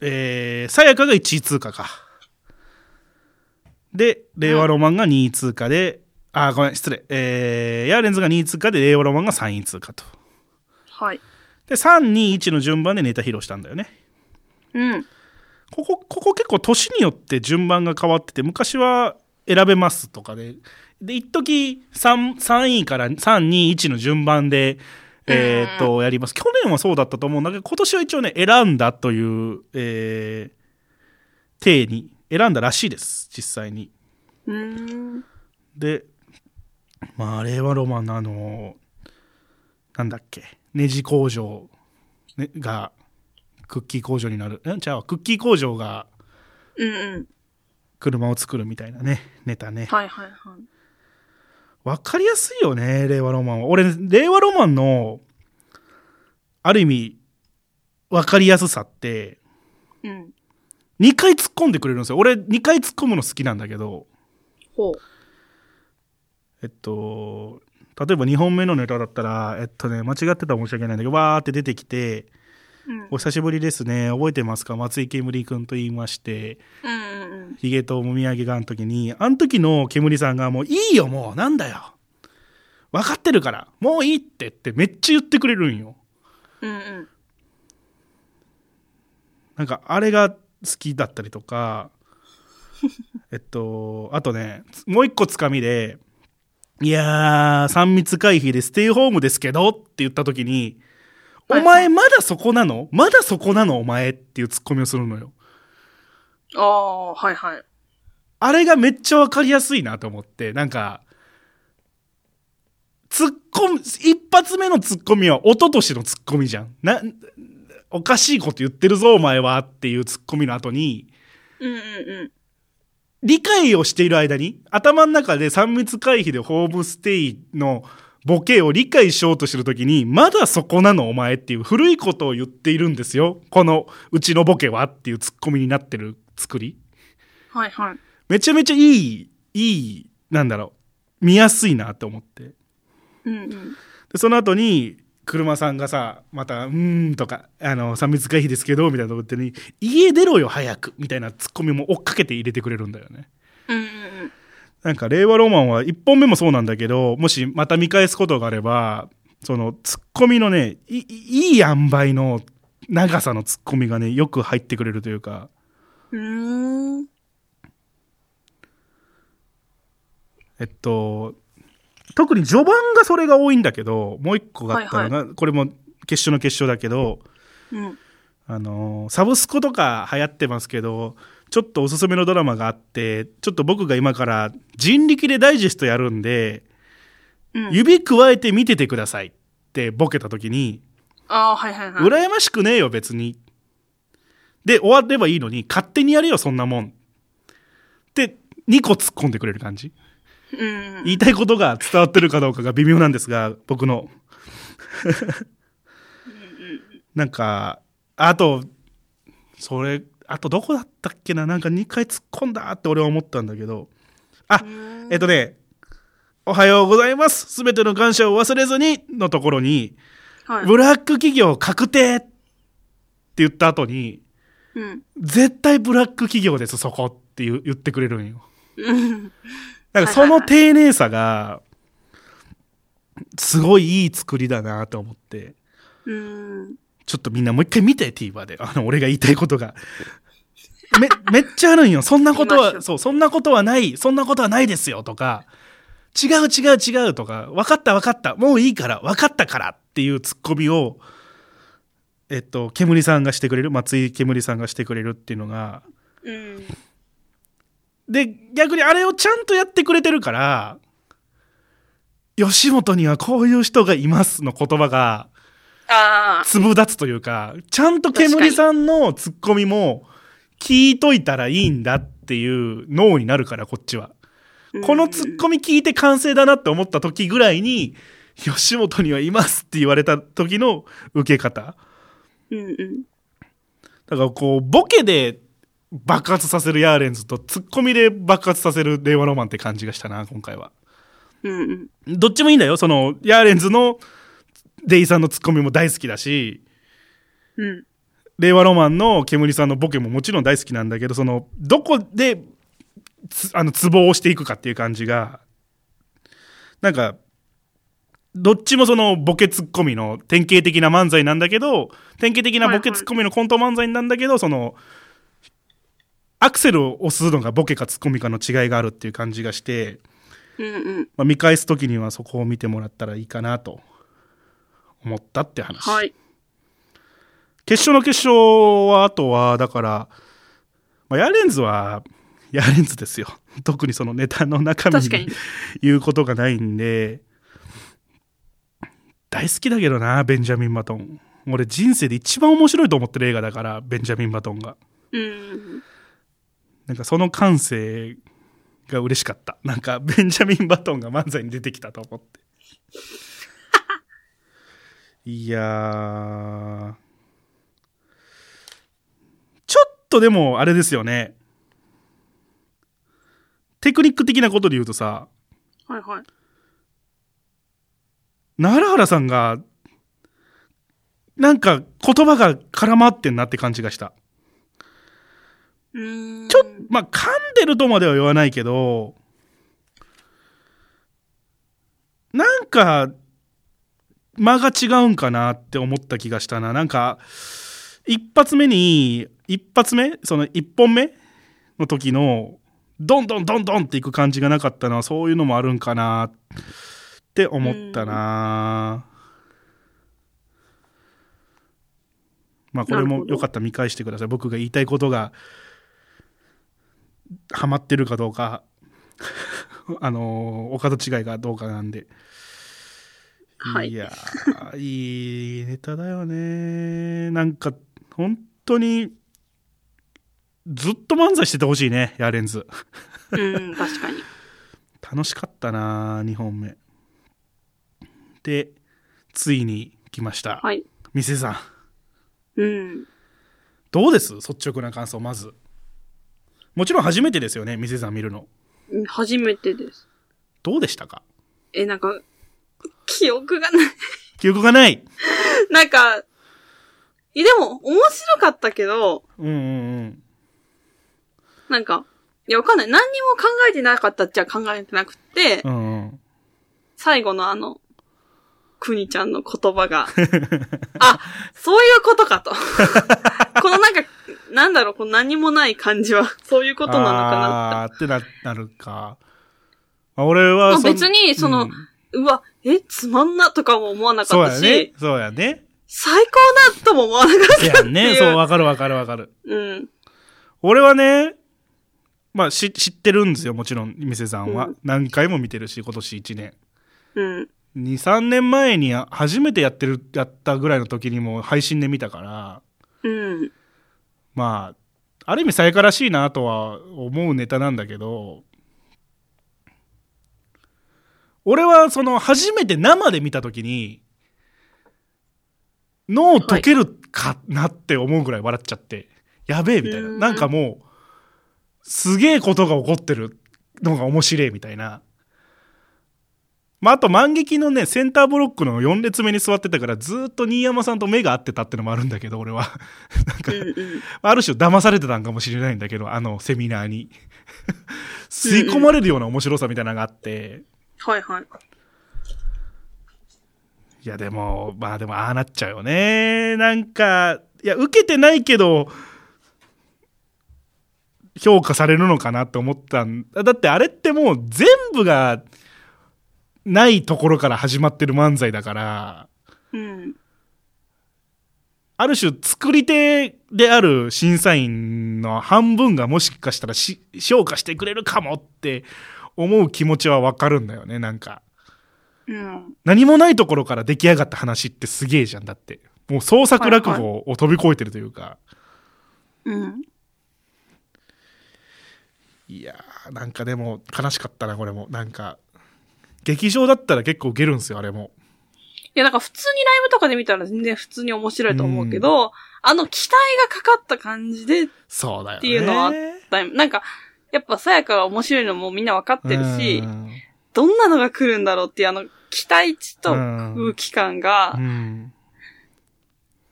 えー、さやかが1位通過か。で、令和ロマンが2位通過で、あ、ごめん、失礼。えー、ヤーレンズが2位通過で、令和ロマンが3位通過と。はい。で、3、2、1の順番でネタ披露したんだよね。うん。ここ、ここ結構年によって順番が変わってて、昔は選べますとかで、で、一時3、3位から3、2、1の順番で、えーっと、やります。去年はそうだったと思うんだけど、今年は一応ね、選んだという、えー、体に選んだらしいです、実際に。で、まあ、令和ロマンのあの、なんだっけ、ネジ工場、ね、が、クッキー工場になる。んちゃうわクッキー工場がうんうん。車を作るみたいなね、ネタね。はいはいはい。わかりやすいよね、令和ロマンは。俺、令和ロマンの、ある意味、わかりやすさって、うん。2回突っ込んでくれるんですよ。俺、2回突っ込むの好きなんだけど、ほう。えっと、例えば2本目のネタだったら、えっとね、間違ってたら申し訳ないんだけど、わーって出てきて、うん。お久しぶりですね、覚えてますか？松井煙くんと言いまして、うん。ヒゲともみあげがあの時に、あの時の煙さんがもういいよ、もう、なんだよ。分かってるから、もういいってってめっちゃ言ってくれるんよ。うんうん。なんかあれが好きだったりとか えっとあとねもう一個つかみで「いやー3密回避でステイホームですけど」って言った時に「はいお前まだそこなの？まだそこなの？お前」っていうツッコミをするのよ。ああ、はいはい。あれがめっちゃわかりやすいなと思ってなんかツッコミ一発目のツッコミは一昨年のツッコミじゃん。なおかしいこと言ってるぞお前はっていうツッコミの後にうんうんうん。理解をしている間に頭の中で3密回避でホームステイのボケを理解しようとしてる時にまだそこなのお前っていう古いことを言っているんですよこのうちのボケはっていうツッコミになってる作りはいはい。めちゃめちゃいいいいなんだろう見やすいなって思ってうんうん。でその後に車さんがさまた「うーん」とか「あの3密回避ですけど」みたいなとこ言ってに「家出ろよ早く」みたいなツッコミも追っかけて入れてくれるんだよねうんうんうん。なんか令和ロマンは1本目もそうなんだけどもしまた見返すことがあればそのツッコミのねいいいい塩梅の長さのツッコミがねよく入ってくれるというかうーん。えっと特に序盤がそれが多いんだけどもう一個があったのが、これも決勝の決勝だけどうん。あのサブスクとか流行ってますけどちょっとおすすめのドラマがあってちょっと僕が今から人力でダイジェストやるんでうん。指くわえて見ててくださいってボケた時にああ、はいはいはい。羨ましくねえよ別にで終わればいいのに勝手にやれよそんなもん。って2個突っ込んでくれる感じ。うん。うん。言いたいことが伝わってるかどうかが微妙なんですが僕の。なんかあとそれあとどこだったっけな？なんか2回突っ込んだって俺は思ったんだけど。あえっとね「おはようございます。すべての感謝を忘れずに」のところにはい。ブラック企業確定って言った後に、うん。絶対ブラック企業です、そこって言ってくれるんよ。うん。なんかその丁寧さが、すごいいい作りだなと思って、うん。ちょっとみんなもう一回見て、TVer で。あの、俺が言いたいことが。め、めっちゃあるんよ。そんなことは、そう、そんなことはない、そんなことはないですよとか、違う違う違うとか、分かった分かった、もういいから、分かったからっていうツッコミを、えっと、煙さんがしてくれる、松井煙さんがしてくれるっていうのが、うん。で、逆にあれをちゃんとやってくれてるから、吉本にはこういう人がいますの言葉が。粒立つというか、ちゃんと煙さんのツッコミも聞いといたらいいんだっていう脳になるから、こっちは。このツッコミ聞いて完成だなって思った時ぐらいに、吉本にはいますって言われた時の受け方。うんうん。だからこう、ボケで爆発させるヤーレンズとツッコミで爆発させる令和ロマンって感じがしたな、今回は。うんうん。どっちもいいんだよ。その、ヤーレンズのデイさんのツッコミも大好きだし、うん。令和ロマンの煙さんのボケももちろん大好きなんだけど、その、どこで、つあの、ツボをしていくかっていう感じが、なんか、どっちもそのボケツッコミの典型的な漫才なんだけど、典型的なボケツッコミのコント漫才なんだけど、その、アクセルを押すのがボケかツッコミかの違いがあるっていう感じがして、うんうん。まあ、見返す時にはそこを見てもらったらいいかなと思ったって話。はい。決勝の決勝は、あとは、だから、まあ、ヤーレンズは、ヤーレンズですよ。特にそのネタの中身に言うことがないんで、大好きだけどな、ベンジャミン・バトン。俺人生で一番面白いと思ってる映画だから、ベンジャミン・バトンが。うん。なんかその感性が嬉しかった。なんかベンジャミン・バトンが漫才に出てきたと思って。いやー。ちょっとでもあれですよね。テクニック的なことで言うとさ、はいはい。奈良原さんが、なんか言葉が絡まってんなって感じがした。うーん。ちょっまあ、噛んでるとまでは言わないけど、なんか、間が違うんかなって思った気がしたな。なんか、一発目に、一発目その一本目の時の、どんどんどんどんっていく感じがなかったのは、そういうのもあるんかなって思ったな。まあ、これもよかったら見返してください。僕が言いたいことが、ハマってるかどうか、あのー、お門違いがどうかなんで。はいやー、いいネタだよね。なんか、本当に、ずっと漫才しててほしいね、ヤーレンズ。うん、確かに。楽しかったな、2本目。で、ついに来ました。はい。店さん。うん。どうです？率直な感想、まず。もちろん初めてですよね、店さん見るの。うん初めてです。どうでしたか？え、なんか、記憶がない。記憶がない？なんか、いやでも、面白かったけど、うんうんうん。なんか、いや、わかんない。何にも考えてなかったっちゃ考えてなくて、うんうん。最後のあの、くにちゃんの言葉が、あ、そういうことかと。このなんか、なんだろう、この何もない感じは、そういうことなのかなあーってな、なるか。まあ俺は別にそのうんって。うわ、え、つまんなとかも思わなそうかったし、やね。そうやね。最高だとも思わなかったせやんね。そう、わかるわかるわかる。うん。俺はね、まあ、し知ってるんですよ、もちろん、店さんは。うん何回も見てるし、今年1年。うん。2、3年前に初めてやってる、やったぐらいの時にも配信で見たから、うん。まあ、ある意味さやからしいなとは思うネタなんだけど、俺はその初めて生で見た時に、脳溶けるかなって思うぐらい笑っちゃって、やべえみたいな。うんなんかもう、すげえことが起こってるのが面白いみたいな。まあ、あと、万劇のね、センターブロックの4列目に座ってたから、ずーっと新山さんと目が合ってたってのもあるんだけど、俺は。なんか。ある種騙されてたんかもしれないんだけど、あのセミナーに。吸い込まれるような面白さみたいなのがあって。はいはい。いや、でも、まあでも、ああなっちゃうよね。なんか、いや、受けてないけど、評価されるのかなって思ったんだってあれってもう全部がないところから始まってる漫才だから、うん。ある種作り手である審査員の半分がもしかしたらし評価してくれるかもって思う気持ちはわかるんだよね、なんか。うん。何もないところから出来上がった話ってすげえじゃん、だって。もう創作落語を飛び越えてるというか。うん。いやー、なんかでも悲しかったな、これも。なんか、劇場だったら結構受けるんですよ、あれも。いや、なんか普通にライブとかで見たら全然普通に面白いと思うけど、あの期待がかかった感じでっそうだよね。ていうのはあったなんか、やっぱさやかが面白いのもみんなわかってるしう、んどんなのが来るんだろうっていうあの、期待値とうん空気感がう、ん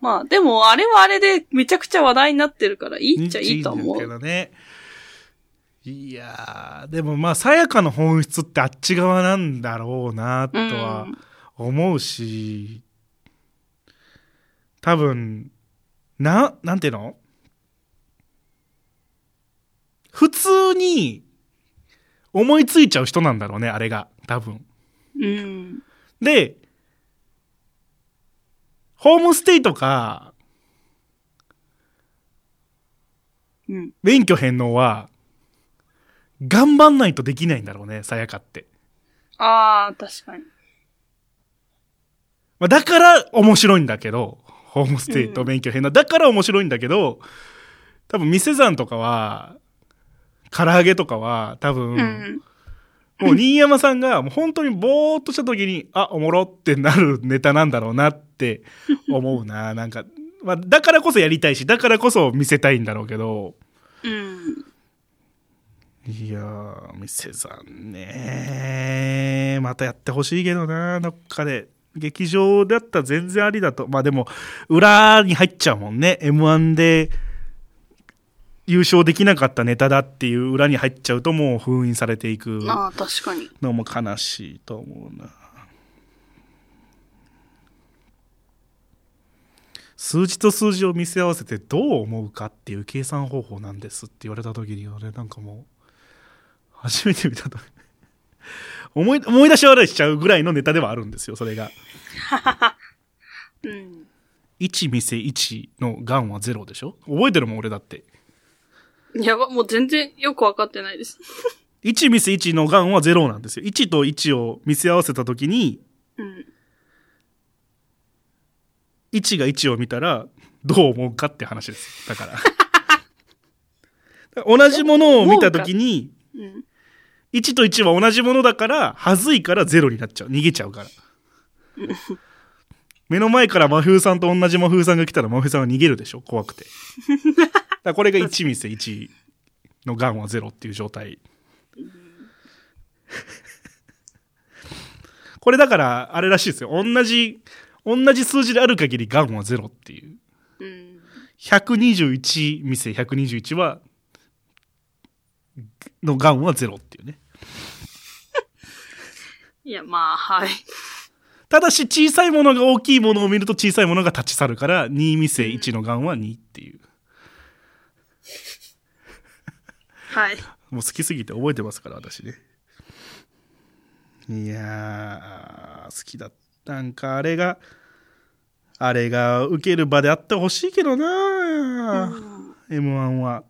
まあ、でも、あれはあれでめちゃくちゃ話題になってるから、いいっちゃいいと思いいんだけう。どね。いやー、でもまあ、さやかの本質ってあっち側なんだろうな、とは思うし、多分、な、なんていうの？普通に思いついちゃう人なんだろうね、あれが。多分。うん。で、ホームステイとか、うん。免許返納は、頑張んないとできないんだろうね、さやかって。ああ、確かに。まあ、だから面白いんだけど、ホームステイと免許返納、だから面白いんだけど、多分、店山とかは、唐揚げとかは、多分、うん。もう新山さんがもう本当にぼーっとした時に、あ、おもろってなるネタなんだろうなって思うな。なんか、まあ、だからこそやりたいし、だからこそ見せたいんだろうけど、うん。いやー、店さんねまたやってほしいけどな、どっかで。劇場だったら全然ありだと。まあでも、裏に入っちゃうもんね。M1 で優勝できなかったネタだっていう裏に入っちゃうともう封印されていくああ、確かに。のも悲しいと思うな。数字と数字を見せ合わせてどう思うかっていう計算方法なんですって言われた時に俺なんかもう初めて見たと 思い思い出し笑いしちゃうぐらいのネタではあるんですよそれがうん。1店1のガンはゼロでしょ？覚えてるもん俺だってやば、もう全然よくわかってないです。1店1のガンはゼロなんですよ1と1を見せ合わせた時にうん。1が1を見たらどう思うかって話です だから同じものを見た時にうん。1と1は同じものだからはずいから0になっちゃう。逃げちゃうから。目の前から真冬さんと同じ真冬さんが来たら真冬さんは逃げるでしょ？怖くて。だこれが1店1のガンは0っていう状態。これだからあれらしいですよ。同じ同じ数字である限りガンは0っていう。121店121はのガンは0っていうね。いや、まあ、はい。ただし小さいものが大きいものを見ると小さいものが立ち去るから2店1のガンは2っていう。はい。もう好きすぎて覚えてますから私ね。いやー好きだったんかあれがあれが受ける場であってほしいけどな、うん。m 1は